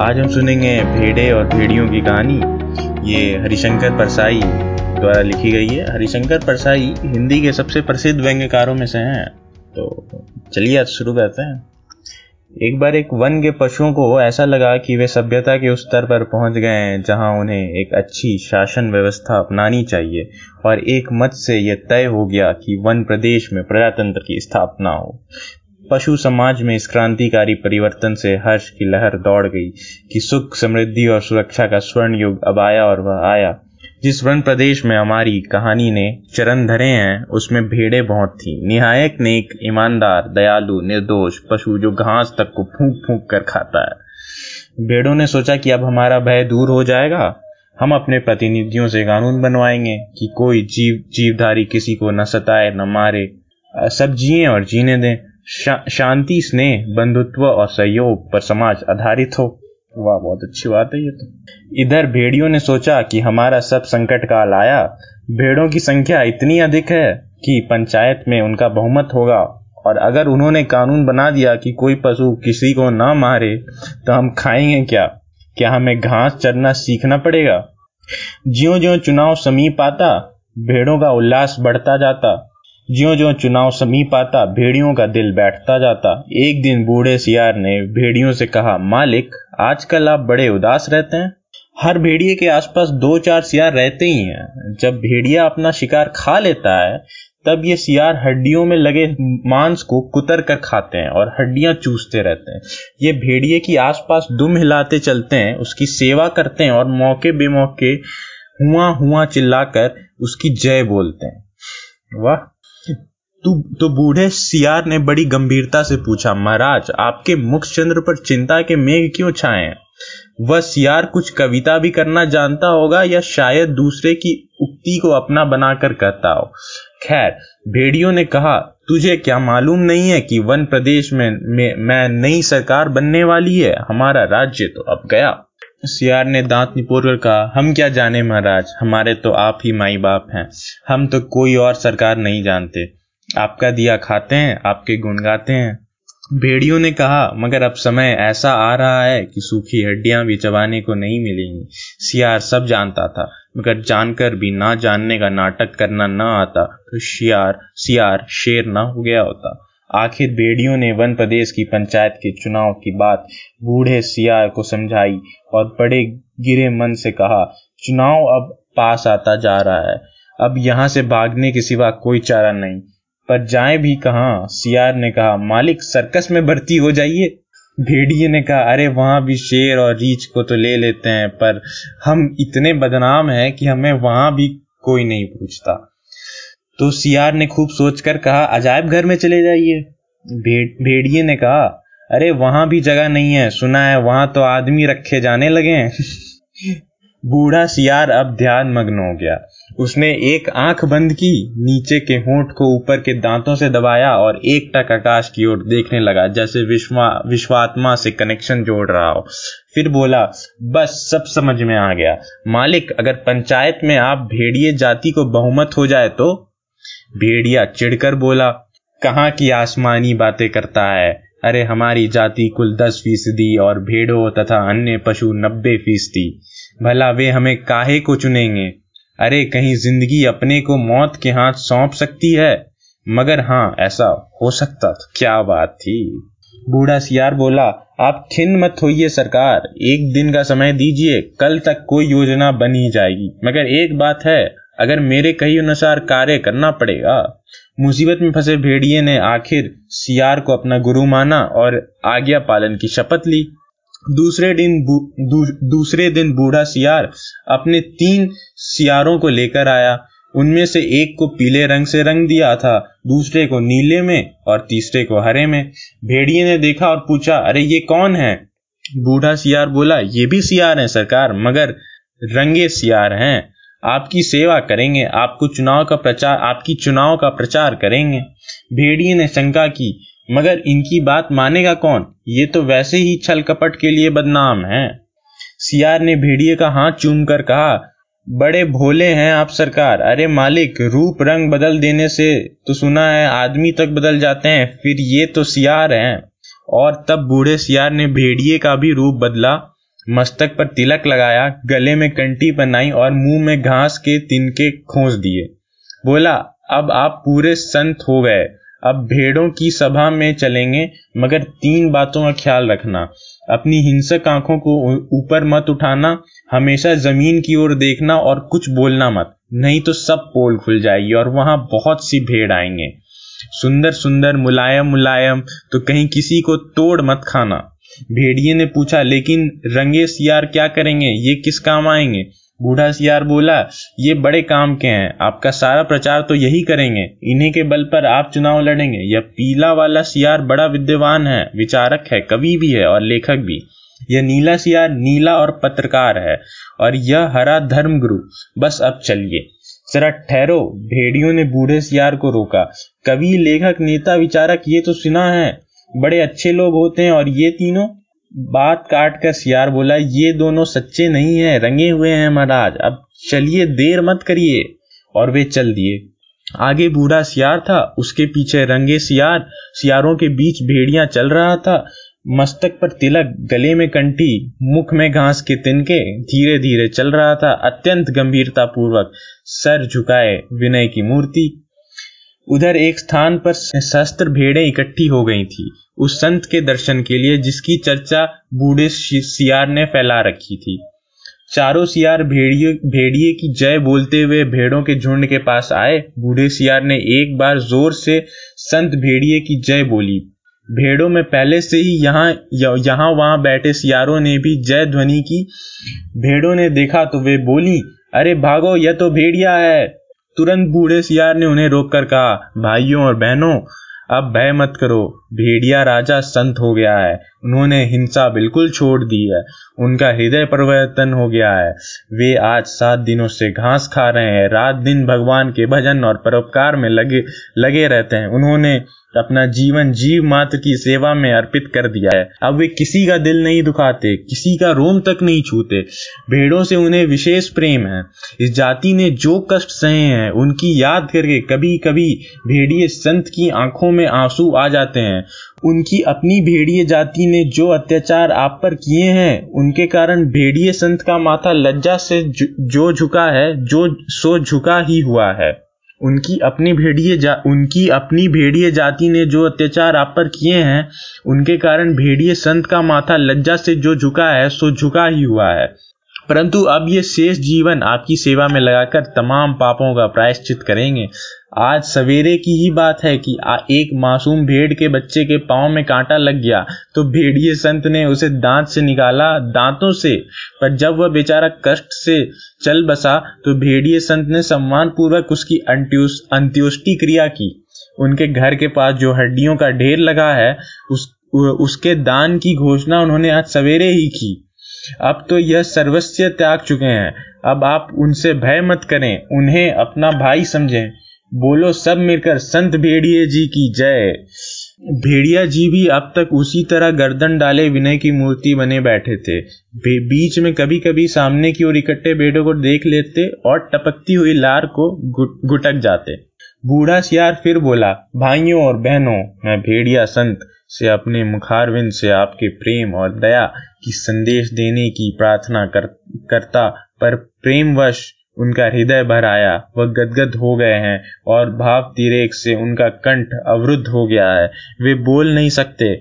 आज हम सुनेंगे भेड़े और भेड़ियों की कहानी। ये हरिशंकर परसाई द्वारा लिखी गई है। हरिशंकर परसाई हिंदी के सबसे प्रसिद्ध व्यंग्यकारों में से हैं। तो चलिए आज शुरू करते हैं। एक बार एक वन के पशुओं को ऐसा लगा कि वे सभ्यता के उस स्तर पर पहुँच गए हैं जहाँ उन्हें एक अच्छी शासन व्यवस्था अपनानी चाहिए और एक मत से यह तय हो गया कि वन प्रदेश में प्रजातंत्र की स्थापना हो। पशु समाज में इस क्रांतिकारी परिवर्तन से हर्ष की लहर दौड़ गई कि सुख, समृद्धि और सुरक्षा का स्वर्ण युग अब आया और वह आया। जिस वन प्रदेश में हमारी कहानी ने चरण धरे हैं, उसमें भेड़े बहुत थी। निहायक नेक ईमानदार, दयालु, निर्दोष पशु जो घास तक को फूंक फूंक कर खाता है। भेड़ों ने सोचा कि अब हमारा भय दूर हो जाएगा। हम अपने प्रतिनिधियों से कानून बनवाएँगे कि कोई जीव, जीवधारी किसी को न सताए, न मारे। सब जिए और जीने दें। शांति, स्नेह, बंधुत्व और सहयोग पर समाज आधारित हो। वाह, बहुत अच्छी बात है ये तो। इधर भेड़ियों ने सोचा कि हमारा सब संकट काल आया। भेड़ों की संख्या इतनी अधिक है कि पंचायत में उनका बहुमत होगा। और अगर उन्होंने कानून बना दिया कि कोई पशु किसी को ना मारे तो हम खाएँगे क्या? क्या हमें घास चरना सीखना पड़ेगा? ज्यो ज्यो चुनाव समीप आता, भेड़ों का उल्लास बढ़ता जाता। ज्यो ज्यो चुनाव समीप आता, भेड़ियों का दिल बैठता जाता। एक दिन बूढ़े सियार ने भेड़ियों से कहा, मालिक, आजकल आप बड़े उदास रहते हैं। हर भेड़िए के आसपास दो चार सियार रहते ही हैं। जब भेड़िया अपना शिकार खा लेता है, तब ये सियार हड्डियों में लगे मांस को कुतर कर खाते हैं और हड्डियाँ चूसते रहते हैं। ये भेड़िए की आसपास दुम हिलाते चलते हैं, उसकी सेवा करते हैं और मौके बेमौके हुआ हुआ चिल्लाकर उसकी जय बोलते हैं। वाह तू बूढ़े सियार ने बड़ी गंभीरता से पूछा, महाराज, आपके मुख चंद्र पर चिंता के मेघ क्यों छाए? वह सियार कुछ कविता भी करना जानता होगा या शायद दूसरे की उक्ति को अपना बनाकर कहता हो? खैर, भेड़ियों ने कहा, तुझे क्या मालूम नहीं है कि वन प्रदेश में, मैं नई सरकार बनने वाली है? हमारा राज्य तो अब गया. सियार ने दांत निपोर कर कहा, हम क्या जाने, महाराज? हमारे तो आप ही माई बाप हैं। हम तो कोई और सरकार नहीं जानते। आपका दिया खाते हैं, आपके गुण गाते हैं। भेड़ियों ने कहा, मगर अब समय ऐसा आ रहा है कि सूखी हड्डियाँ भी चबाने को नहीं मिलेंगी। सियार सब जानता था, मगर जानकर भी ना जानने का नाटक करना ना आता तो शियार सियार शेर ना हो गया होता। आखिर भेड़ियों ने वन प्रदेश की पंचायत के चुनाव की बात बूढ़े सियार को समझाई और बड़े गिरे मन से कहा, चुनाव अब पास आता जा रहा है। अब यहाँ से भागने के सिवा कोई चारा नहीं। पर जाए भी कहा? सियार ने कहा, मालिक, सर्कस में भर्ती हो जाइए। भेड़िए ने कहा, अरे, वहाँ भी शेर और रीछ को तो ले लेते हैं, पर हम इतने बदनाम हैं कि हमें वहाँ भी कोई नहीं पूछता। तो सियार ने खूब सोचकर कहा, अजायब घर में चले जाइए। भेड़िए ने कहा, अरे, वहाँ भी जगह नहीं है, सुना है, वहाँ तो आदमी रखे जाने लगे हैं। बूढ़ा सियार अब ध्यान मग्न हो गया। उसने एक आँख बंद की, नीचे के होंठ को ऊपर के दांतों से दबाया और एक टक आकाश की ओर देखने लगा, जैसे विश्वा, विश्वात्मा से कनेक्शन जोड़ रहा हो। फिर बोला, बस, सब समझ में आ गया। मालिक, अगर पंचायत में आप भेड़िए जाति को बहुमत हो जाए तो? भेड़िया चिढ़कर बोला, कहाँ की आसमानी बातें करता है? अरे, हमारी जाति कुल दस फ़ीसदी और भेड़ों तथा अन्य पशु नब्बे फ़ीसदी। भला वे हमें काहे को चुनेंगे? अरे कहीं ज़िंदगी अपने को मौत के हाथ सौंप सकती है? मगर हाँ ऐसा हो सकता था। क्या बात थी? बूढ़ा सियार बोला, आप खिन मत होइए सरकार, एक दिन का समय दीजिए, कल तक कोई योजना बन ही जाएगी। मगर एक बात है, अगर मेरे कही अनुसार कार्य करना पड़ेगा। मुसीबत में फंसे भेड़िए ने आखिर सियार को अपना गुरु माना और आज्ञा पालन की शपथ ली। दूसरे दिन दू, दूसरे दिन बूढ़ा सियार अपने तीन सियारों को लेकर आया। उनमें से एक को पीले रंग से रंग दिया था दूसरे को नीले में और तीसरे को हरे में। भेड़िए ने देखा और पूछा अरे ये कौन है? बूढ़ा सियार बोला ये भी सियार हैं सरकार मगर रंगे सियार हैं। आपकी सेवा करेंगे आपको चुनाव का प्रचार आपकी चुनाव का प्रचार करेंगे। भेड़िए ने शंका की मगर इनकी बात मानेगा कौन? ये तो वैसे ही छल कपट के लिए बदनाम है। सियार ने भेड़िए का हाथ चूम कर कहा, बड़े भोले हैं आप सरकार। अरे मालिक, रूप रंग बदल देने से तो सुना है आदमी तक बदल जाते हैं, फिर ये तो सियार हैं। और तब बूढ़े सियार ने भेड़िए का भी रूप बदला, मस्तक पर तिलक लगाया, गले में कंटी बनाई और मुँह में घास के तिनके खोस दिए। बोला, अब आप पूरे संत हो गए। अब भेड़ों की सभा में चलेंगे, मगर तीन बातों का ख्याल रखना। अपनी हिंसक आँखों को ऊपर मत उठाना, हमेशा ज़मीन की ओर देखना और कुछ बोलना मत। नहीं तो सब पोल खुल जाएगी और वहाँ बहुत सी भेड़ आएँगे। सुंदर सुंदर, मुलायम मुलायम तो कहीं किसी को तोड़ मत खाना। भेड़िए ने पूछा, लेकिन रंगे सियार क्या करेंगे? ये किस काम आएँगे? बूढ़ा सियार बोला, ये बड़े काम के हैं। आपका सारा प्रचार तो यही करेंगे। इन्हीं के बल पर आप चुनाव लड़ेंगे। यह पीला वाला सियार बड़ा विद्यवान है, विचारक है, कवि भी है और लेखक भी। यह नीला सियार नीला और पत्रकार है और यह हरा धर्म गुरु बस अब चलिए। जरा ठहरो। भेड़ियों ने बूढ़े सियार को रोका। कवि, लेखक, नेता, विचारक, ये तो सुना है। बड़े अच्छे लोग होते हैं और ये तीनों बात काट कर सियार बोला, ये दोनों सच्चे नहीं है, रंगे हुए हैं महाराज। अब चलिए, देर मत करिए। और वे चल दिए। आगे बूढ़ा सियार था, उसके पीछे रंगे सियार, सियारों के बीच भेड़िया चल रहा था। मस्तक पर तिलक, गले में कंटी मुख में घास के तिनके धीरे धीरे चल रहा था। अत्यंत गंभीरता पूर्वक सर झुकाए विनय की मूर्ति। उधर एक स्थान पर शस्त्र भेड़ें इकट्ठी हो गई थी, उस संत के दर्शन के लिए जिसकी चर्चा बूढ़े सियार ने फैला रखी थी। चारों सियार भेड़िए भेड़िए की जय बोलते हुए भेड़ों के झुंड के पास आए। बूढ़े सियार ने एक बार ज़ोर से संत भेड़िए की जय बोली। भेड़ों में पहले से ही यहाँ यहाँ वहाँ बैठे सियारों ने भी जय ध्वनि की। भेड़ों ने देखा तो वे बोली, अरे भागो, यह तो भेड़िया है। तुरंत बूढ़े सियार ने उन्हें रोककर कहा भाइयों और बहनों अब भय मत करो। भेड़िया राजा संत हो गया है। उन्होंने हिंसा बिल्कुल छोड़ दी है। उनका हृदय परिवर्तन हो गया है। वे आज सात दिनों से घास खा रहे हैं। रात दिन भगवान के भजन और परोपकार में लगे लगे रहते हैं। उन्होंने अपना जीवन जीव मात्र की सेवा में अर्पित कर दिया है। अब वे किसी का दिल नहीं दुखाते, किसी का रोम तक नहीं छूते। भेड़ों से उन्हें विशेष प्रेम है। इस जाति ने जो कष्ट सहे हैं, उनकी याद करके कभी कभी भेड़िए संत की आँखों में आँसू आ जाते हैं। उनकी अपनी भेड़िए जाति ने जो अत्याचार आप पर किए हैं, उनके कारण भेड़िए संत का माथा लज्जा से जो झुका है, जो सो झुका ही हुआ है। उनकी अपनी भेड़िए जा, उनकी अपनी भेड़िए जाति ने जो अत्याचार आप पर किए हैं, उनके कारण भेड़िए संत का माथा लज्जा से जो झुका है, सो झुका ही हुआ है। परंतु अब ये शेष जीवन आपकी सेवा में लगाकर तमाम पापों का प्रायश्चित करेंगे। आज सवेरे की ही बात है कि एक मासूम भेड़ के बच्चे के पाँव में कांटा लग गया तो भेड़िए संत ने उसे दांत से निकाला, दांतों से। पर जब वह बेचारा कष्ट से चल बसा तो भेड़िए संत ने सम्मान पूर्वक उसकी अंत्योष्टि क्रिया की। उनके घर के पास जो हड्डियों का ढेर लगा है, उस उसके दान की घोषणा उन्होंने आज सवेरे ही की। अब तो यह सर्वस्व त्याग चुके हैं। अब आप उनसे भय मत करें, उन्हें अपना भाई समझें। बोलो, सब मिलकर संत भेड़िए जी की जय। भेड़िया जी भी अब तक उसी तरह गर्दन डाले विनय की मूर्ति बने बैठे थे। बीच में कभी कभी सामने की ओर इकट्ठे भेड़ों को देख लेते और टपकती हुई लार को गुटक जाते। बूढ़ा सियार फिर बोला, भाइयों और बहनों, मैं भेड़िया संत से अपने मुखारविंद से आपके प्रेम और दया की संदेश देने की प्रार्थना कर, करता पर प्रेमवश उनका हृदय भर आया। वह गदगद हो गए हैं और भाव तिरेक से उनका कंठ अवरुद्ध हो गया है। वे बोल नहीं सकते।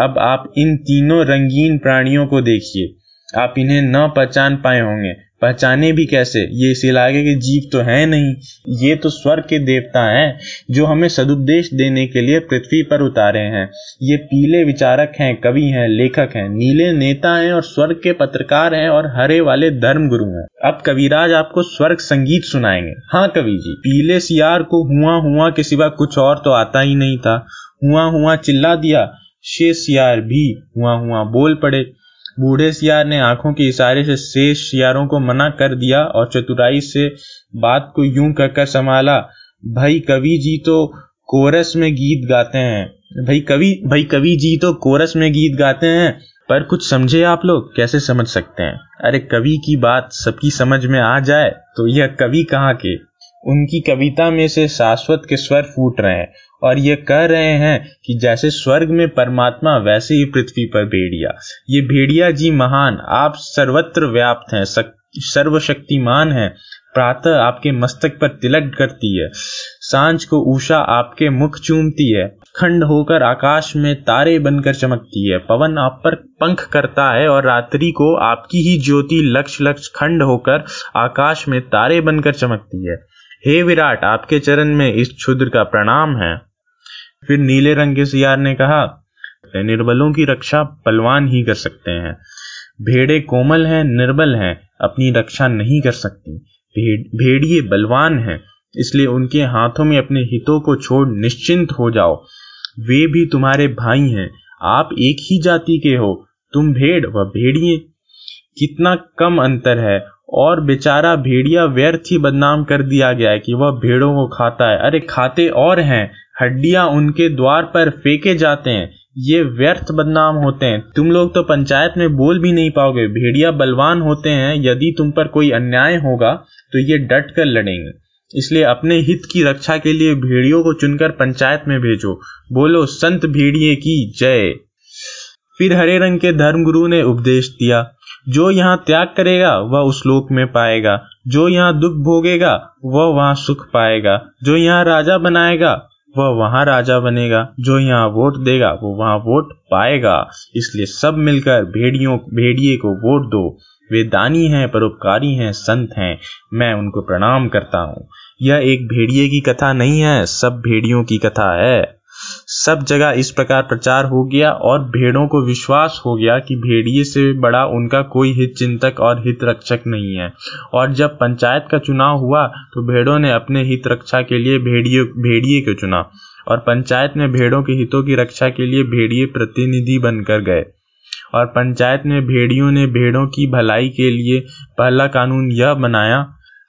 अब आप इन तीनों रंगीन प्राणियों को देखिए। आप इन्हें न पहचान पाए होंगे। पहचाने भी कैसे? ये इस इलाके के जीव तो हैं नहीं। ये तो स्वर्ग के देवता हैं, जो हमें सदुपदेश देने के लिए पृथ्वी पर उतारे हैं। ये पीले विचारक हैं, कवि हैं, लेखक हैं, नीले नेता हैं और स्वर्ग के पत्रकार हैं और हरे वाले धर्म गुरु हैं। अब कविराज आपको स्वर्ग संगीत सुनाएँगे। हाँ कवि जी, पीले सियार को हुआ हुआ के सिवा कुछ और तो आता ही नहीं था। हुआ हुआ चिल्ला दिया शेष सियार भी हुआ हुआ बोल पड़े। बूढ़े सियार ने आँखों के इशारे से शेष सियारों को मना कर दिया और चतुराई से बात को यूँ कहकर संभाला, भाई कवि जी तो कोरस में गीत गाते हैं। भाई कवि भाई कवि जी तो कोरस में गीत गाते हैं। पर कुछ समझे आप लोग? कैसे समझ सकते हैं? अरे कवि की बात सबकी समझ में आ जाए तो यह कवि कहाँ के? उनकी कविता में से शाश्वत के स्वर फूट रहे हैं। और ये कह रहे हैं कि जैसे स्वर्ग में परमात्मा वैसे ही पृथ्वी पर भेड़िया। ये भेड़िया जी महान, आप सर्वत्र व्याप्त हैं सर्वशक्तिमान हैं। प्रातः आपके मस्तक पर तिलक करती है। साँझ को उषा आपके मुख चूमती है। खंड होकर आकाश में तारे बनकर चमकती है। पवन आप पर पंख करता है और रात्रि को आपकी ही ज्योति लक्ष लक्ष खंड होकर आकाश में तारे बनकर चमकती है। हे विराट, आपके चरण में इस क्षुद्र का प्रणाम है। फिर नीले रंग के सियार ने कहा निर्बलों की रक्षा बलवान ही कर सकते हैं। भेड़े कोमल हैं, निर्बल हैं, अपनी रक्षा नहीं कर सकती। भेड़, भेड़िए बलवान हैं, इसलिए उनके हाथों में अपने हितों को छोड़ निश्चिंत हो जाओ। वे भी तुम्हारे भाई हैं, आप एक ही जाति के हो, तुम भेड़ व भेड़िए। कितना कम अंतर है, और बेचारा भेड़िया व्यर्थ ही बदनाम कर दिया गया है कि वह भेड़ों को खाता है। अरे, खाते और हैं हड्डियाँ उनके द्वार पर फेंके जाते हैं। ये व्यर्थ बदनाम होते हैं। तुम लोग तो पंचायत में बोल भी नहीं पाओगे। भेड़िया बलवान होते हैं। यदि तुम पर कोई अन्याय होगा तो ये डट कर लड़ेंगे। इसलिए अपने हित की रक्षा के लिए भेड़ियों को चुनकर पंचायत में भेजो। बोलो, संत भेड़िए की जय। फिर हरे रंग के धर्मगुरु ने उपदेश दिया। जो यहाँ त्याग करेगा, वह उस लोक में पाएगा। जो यहाँ दुख भोगेगा, वह वहाँ सुख पाएगा। जो यहाँ राजा बनाएगा वह वहाँ राजा बनेगा, जो यहाँ वोट देगा, वो वहाँ वोट पाएगा। इसलिए सब मिलकर भेड़ियों, भेड़िए को वोट दो। वे दानी हैं, परोपकारी हैं, संत हैं। मैं उनको प्रणाम करता हूँ। यह एक भेड़िए की कथा नहीं है, सब भेड़ियों की कथा है। सब जगह इस प्रकार प्रचार हो गया और भेड़ों को विश्वास हो गया कि भेड़िए से बड़ा उनका कोई हित चिंतक और हित रक्षक नहीं है। और जब पंचायत का चुनाव हुआ तो भेड़ों ने अपने हित रक्षा के लिए भेड़िए भेड़िए को चुना और पंचायत में भेड़ों के हितों की रक्षा के लिए भेड़िए प्रतिनिधि बनकर गए। और पंचायत में भेड़ियों ने भेड़ों की भलाई के लिए पहला कानून यह बनाया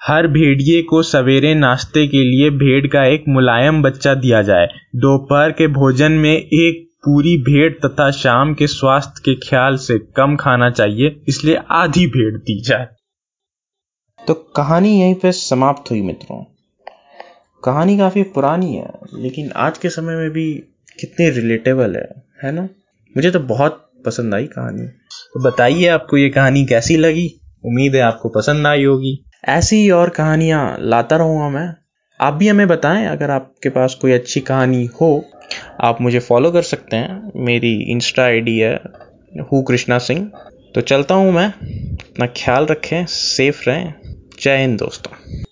हर भेड़िए को सवेरे नाश्ते के लिए भेड़ का एक मुलायम बच्चा दिया जाए। दोपहर के भोजन में एक पूरी भेड़ तथा शाम के स्वास्थ्य के ख्याल से कम खाना चाहिए, इसलिए आधी भेड़ दी जाए। तो कहानी यहीं पे समाप्त हुई मित्रों। कहानी काफ़ी पुरानी है, लेकिन आज के समय में भी कितनी रिलेटेबल है है ना? मुझे तो बहुत पसंद आई कहानी। तो बताइए आपको ये कहानी कैसी लगी? उम्मीद है आपको पसंद आई होगी। ऐसी और कहानियाँ लाता रहूँगा मैं। आप भी हमें बताएँ, अगर आपके पास कोई अच्छी कहानी हो, आप मुझे फॉलो कर सकते हैं। मेरी इंस्टा आईडी है हु कृष्णा सिंह। तो चलता हूँ मैं। अपना ख्याल रखें सेफ़ रहें। जय हिंद दोस्तों।